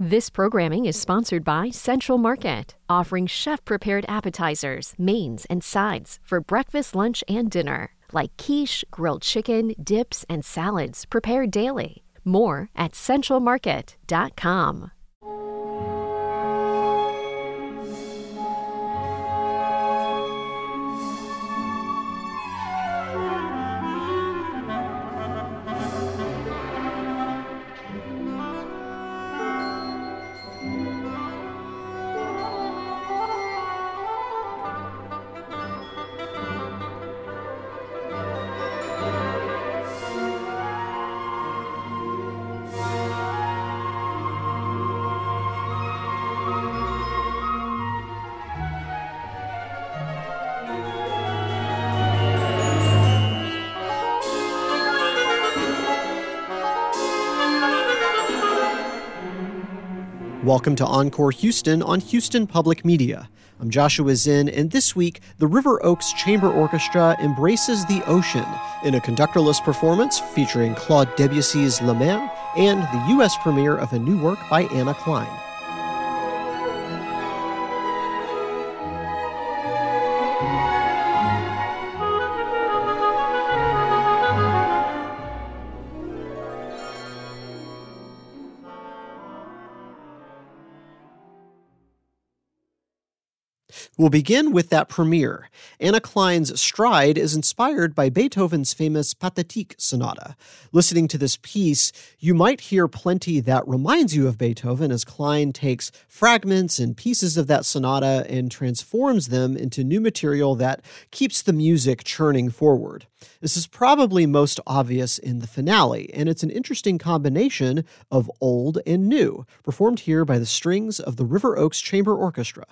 This programming is sponsored by Central Market, offering chef prepared appetizers, mains, and sides for breakfast, lunch, and dinner, like quiche, grilled chicken, dips, and salads prepared daily. More at centralmarket.com. Welcome to Encore Houston on Houston Public Media. I'm Joshua Zinn, and this week, the River Oaks Chamber Orchestra embraces the ocean in a conductorless performance featuring Claude Debussy's La Mer and the U.S. premiere of a new work by Anna Clyne. We'll begin with that premiere. Anna Clyne's Stride is inspired by Beethoven's famous Pathetique Sonata. Listening to this piece, you might hear plenty that reminds you of Beethoven as Clyne takes fragments and pieces of that sonata and transforms them into new material that keeps the music churning forward. This is probably most obvious in the finale, and it's an interesting combination of old and new, performed here by the strings of the River Oaks Chamber Orchestra.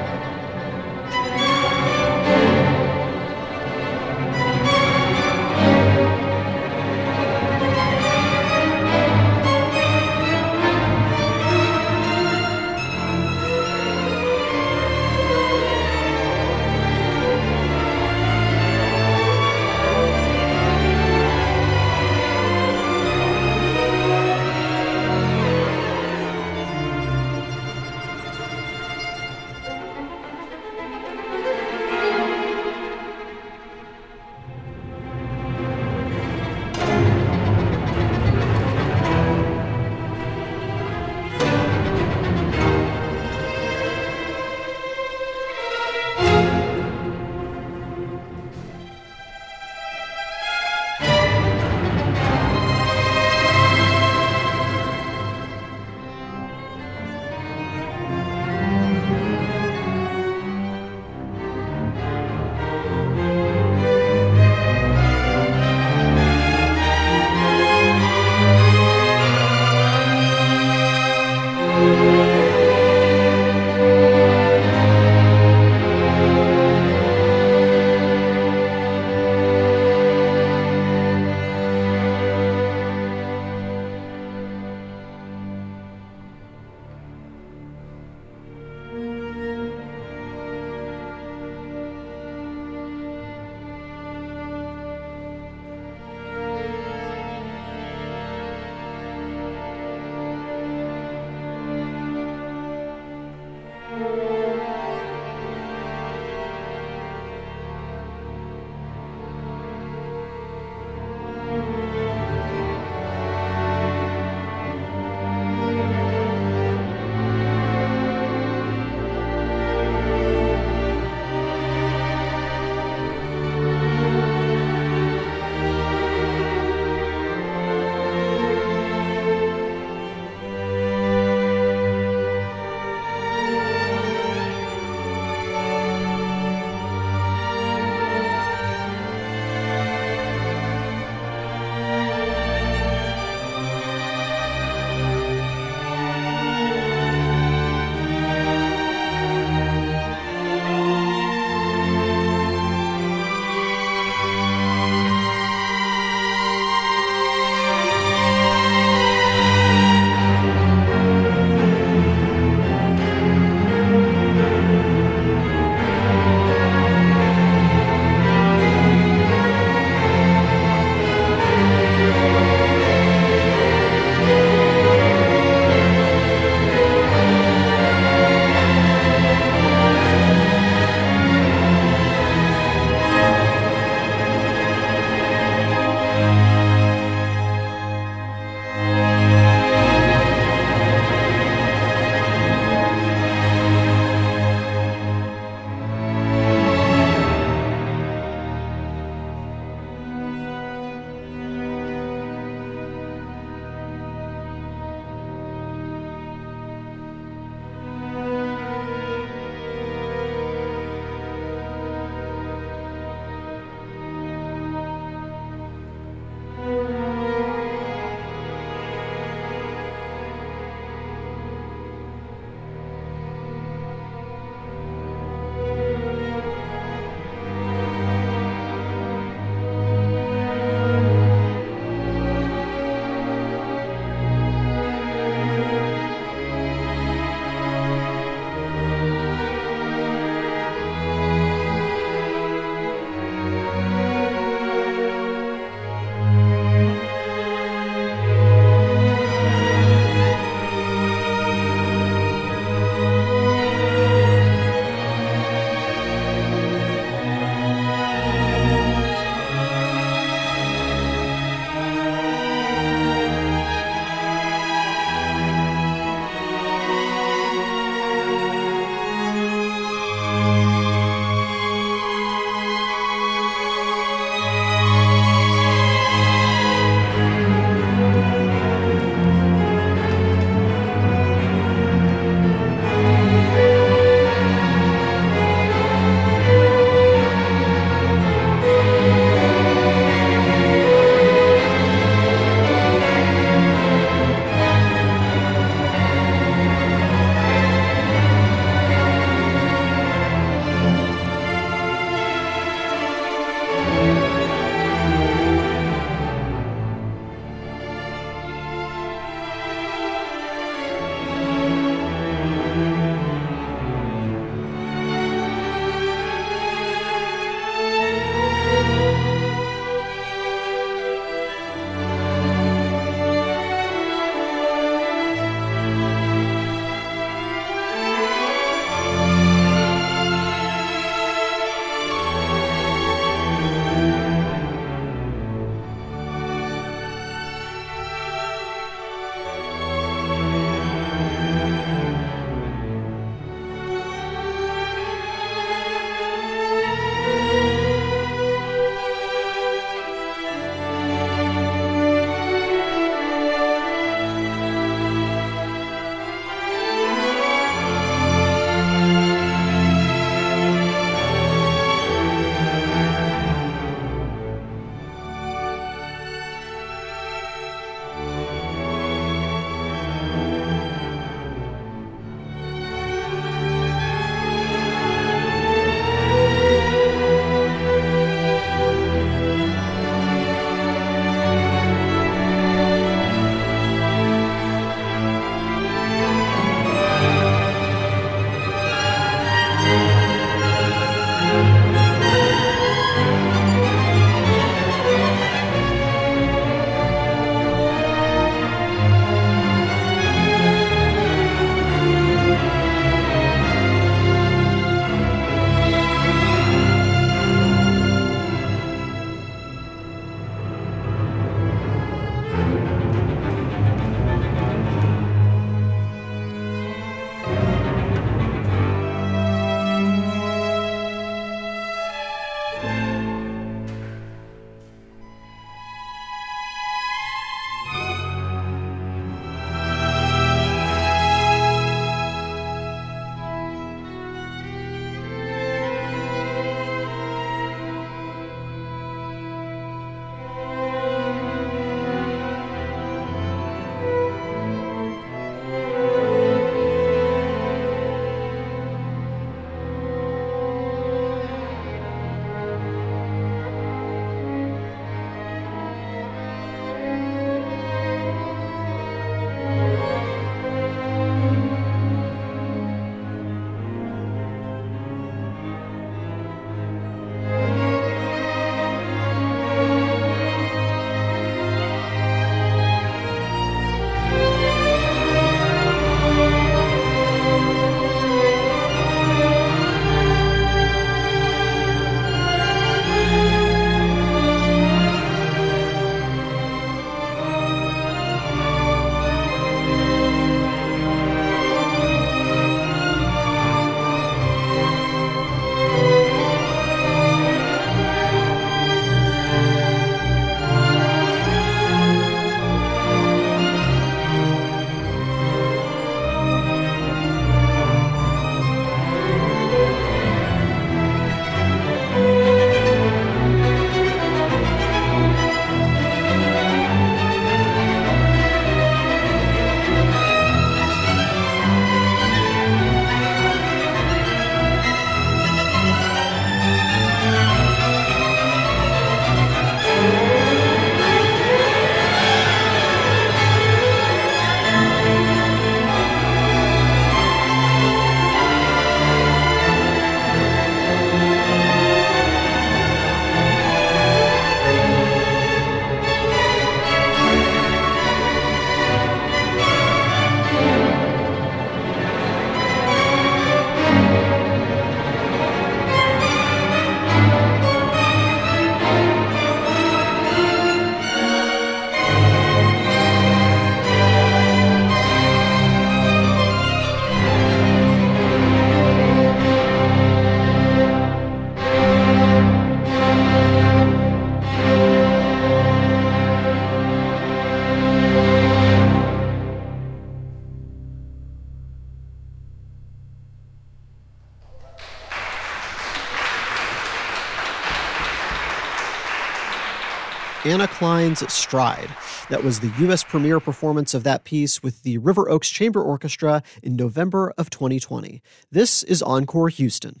Anna Clyne's Stride. That was the U.S. premiere performance of that piece with the River Oaks Chamber Orchestra in November of 2020. This is Encore Houston.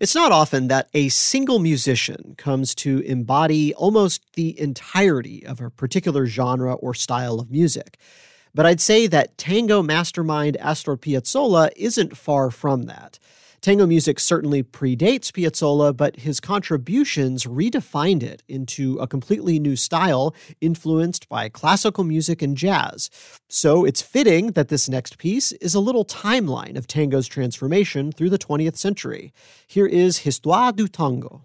It's not often that a single musician comes to embody almost the entirety of a particular genre or style of music. But I'd say that tango mastermind Astor Piazzolla isn't far from that. Tango music certainly predates Piazzolla, but his contributions redefined it into a completely new style influenced by classical music and jazz. So it's fitting that this next piece is a little timeline of tango's transformation through the 20th century. Here is Histoire du Tango.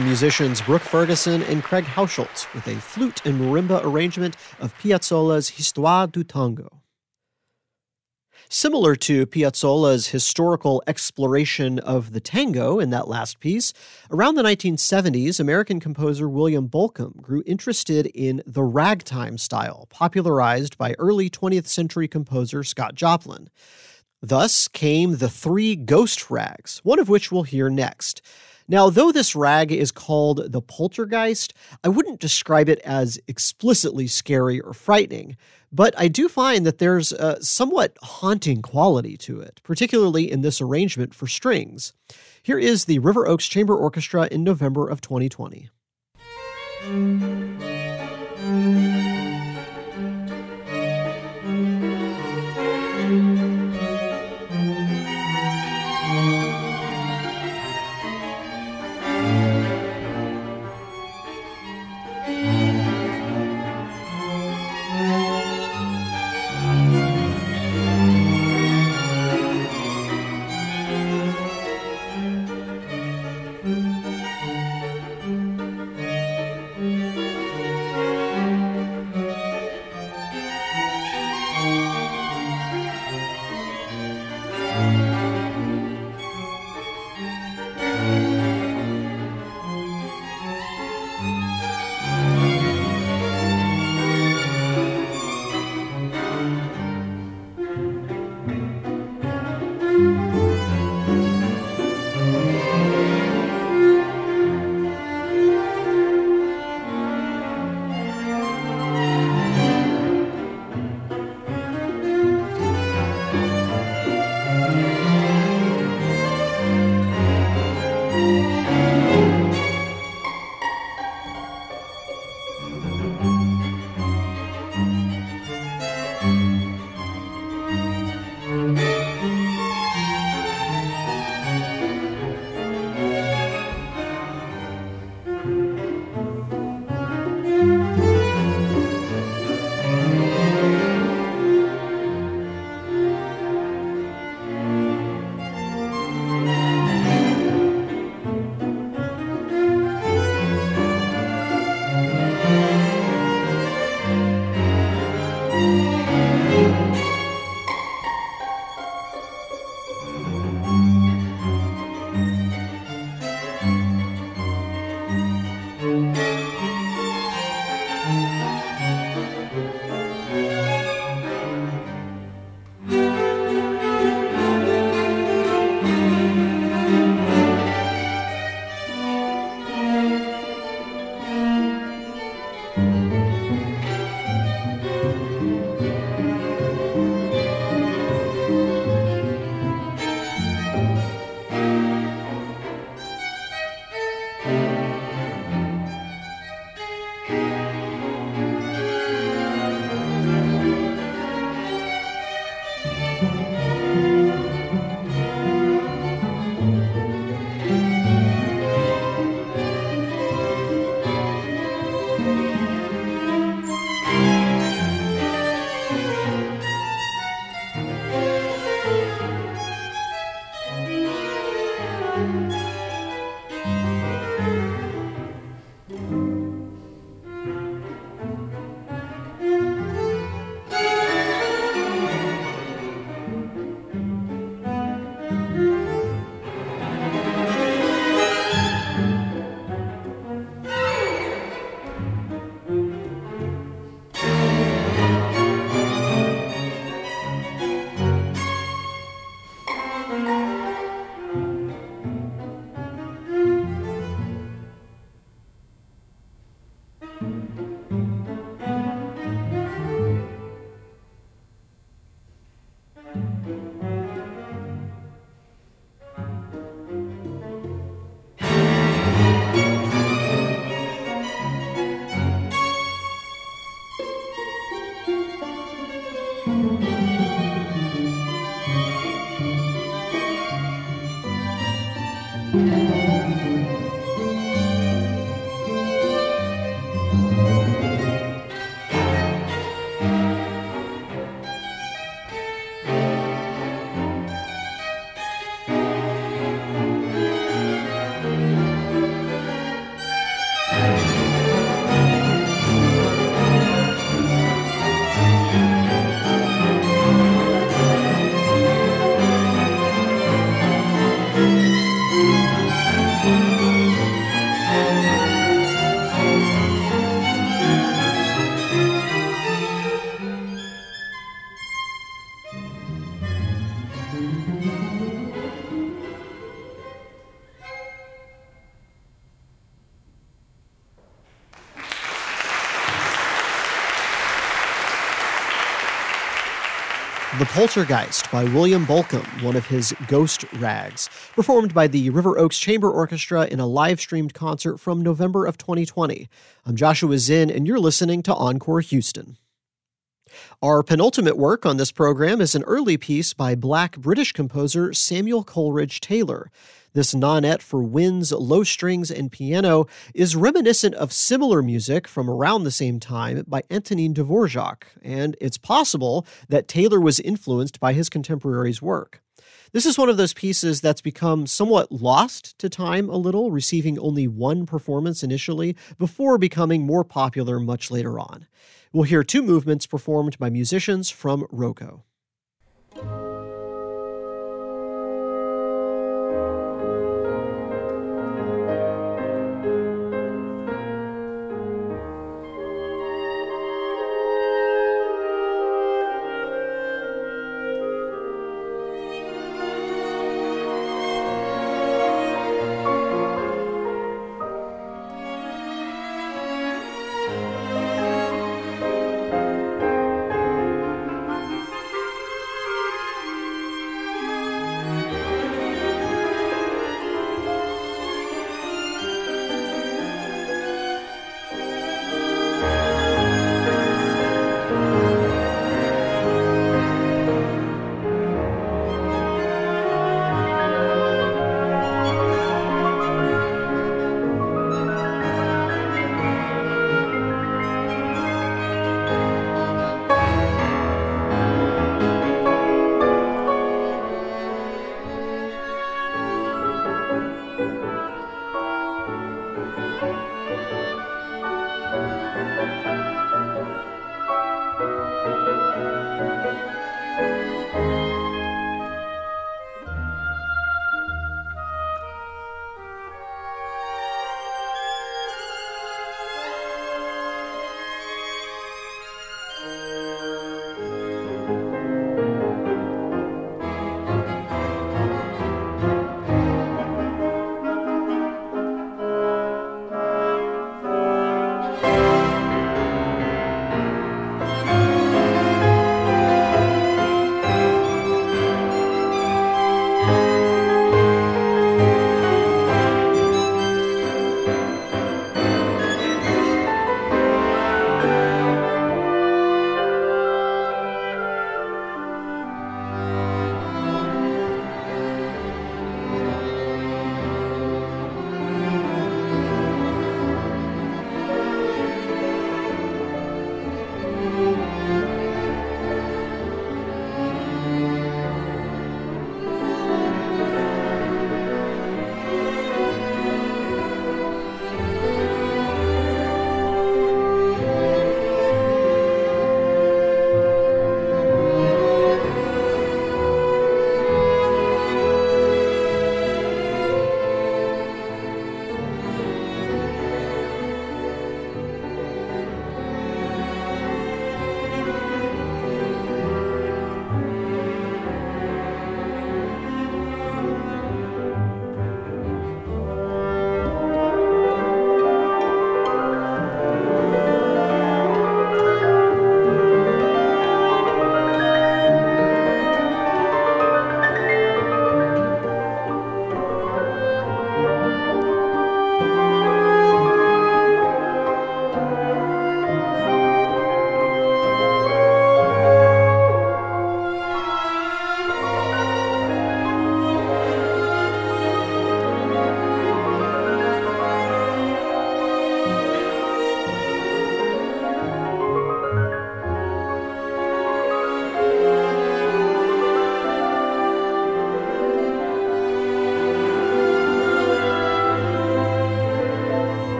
Musicians Brooke Ferguson and Craig Hausholtz with a flute and marimba arrangement of Piazzolla's Histoire du Tango. Similar to Piazzolla's historical exploration of the tango in that last piece, around the 1970s, American composer William Bolcom grew interested in the ragtime style, popularized by early 20th century composer Scott Joplin. Thus came the three ghost rags, one of which we'll hear next. Now, though this rag is called the poltergeist, I wouldn't describe it as explicitly scary or frightening. But I do find that there's a somewhat haunting quality to it, particularly in this arrangement for strings. Here is the River Oaks Chamber Orchestra in November of 2020. Poltergeist by William Bolcom, one of his ghost rags, performed by the River Oaks Chamber Orchestra in a live streamed concert from November of 2020. I'm Joshua Zinn, and you're listening to Encore Houston. Our penultimate work on this program is an early piece by black British composer Samuel Coleridge Taylor. This nonet for winds, low strings, and piano is reminiscent of similar music from around the same time by Antonin Dvorak, and it's possible that Taylor was influenced by his contemporaries' work. This is one of those pieces that's become somewhat lost to time a little, receiving only one performance initially before becoming more popular much later on. We'll hear two movements performed by musicians from ROCO.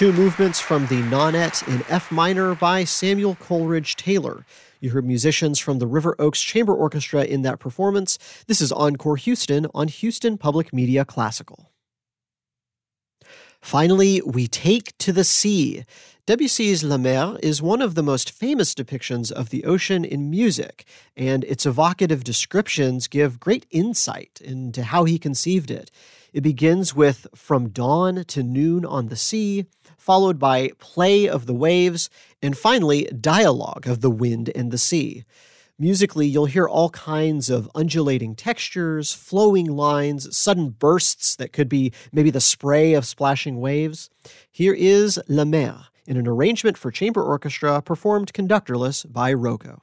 Two movements from the Nonet in F minor by Samuel Coleridge Taylor. You heard musicians from the River Oaks Chamber Orchestra in that performance. This is Encore Houston on Houston Public Media Classical. Finally, we take to the sea. Debussy's La Mer is one of the most famous depictions of the ocean in music, and its evocative descriptions give great insight into how he conceived it. It begins with From Dawn to Noon on the Sea, followed by Play of the Waves, and finally, Dialogue of the Wind and the Sea. Musically, you'll hear all kinds of undulating textures, flowing lines, sudden bursts that could be maybe the spray of splashing waves. Here is La Mer in an arrangement for chamber orchestra performed conductorless by ROCO.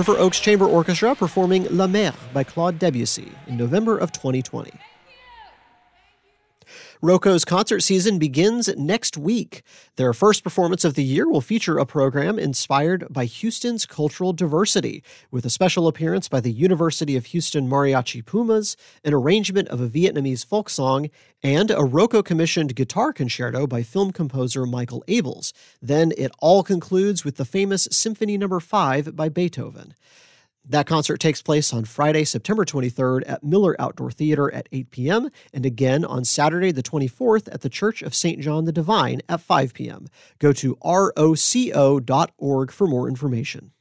River Oaks Chamber Orchestra performing La Mer by Claude Debussy in November of 2020. ROCO's concert season begins next week. Their first performance of the year will feature a program inspired by Houston's cultural diversity, with a special appearance by the University of Houston Mariachi Pumas, an arrangement of a Vietnamese folk song, and a ROCO commissioned guitar concerto by film composer Michael Abels. Then it all concludes with the famous Symphony No. 5 by Beethoven. That concert takes place on Friday, September 23rd at Miller Outdoor Theater at 8 p.m. and again on Saturday, the 24th at the Church of St. John the Divine at 5 p.m. Go to roco.org for more information.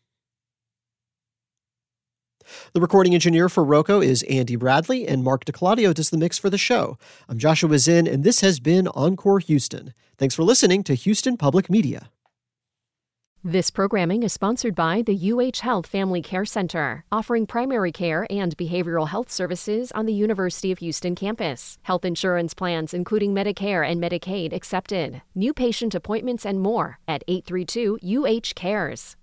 The recording engineer for ROCO is Andy Bradley, and Mark DeClaudio does the mix for the show. I'm Joshua Zinn, and this has been Encore Houston. Thanks for listening to Houston Public Media. This programming is sponsored by the UH Health Family Care Center, offering primary care and behavioral health services on the University of Houston campus. Health insurance plans, including Medicare and Medicaid, accepted. New patient appointments and more at 832 UH Cares.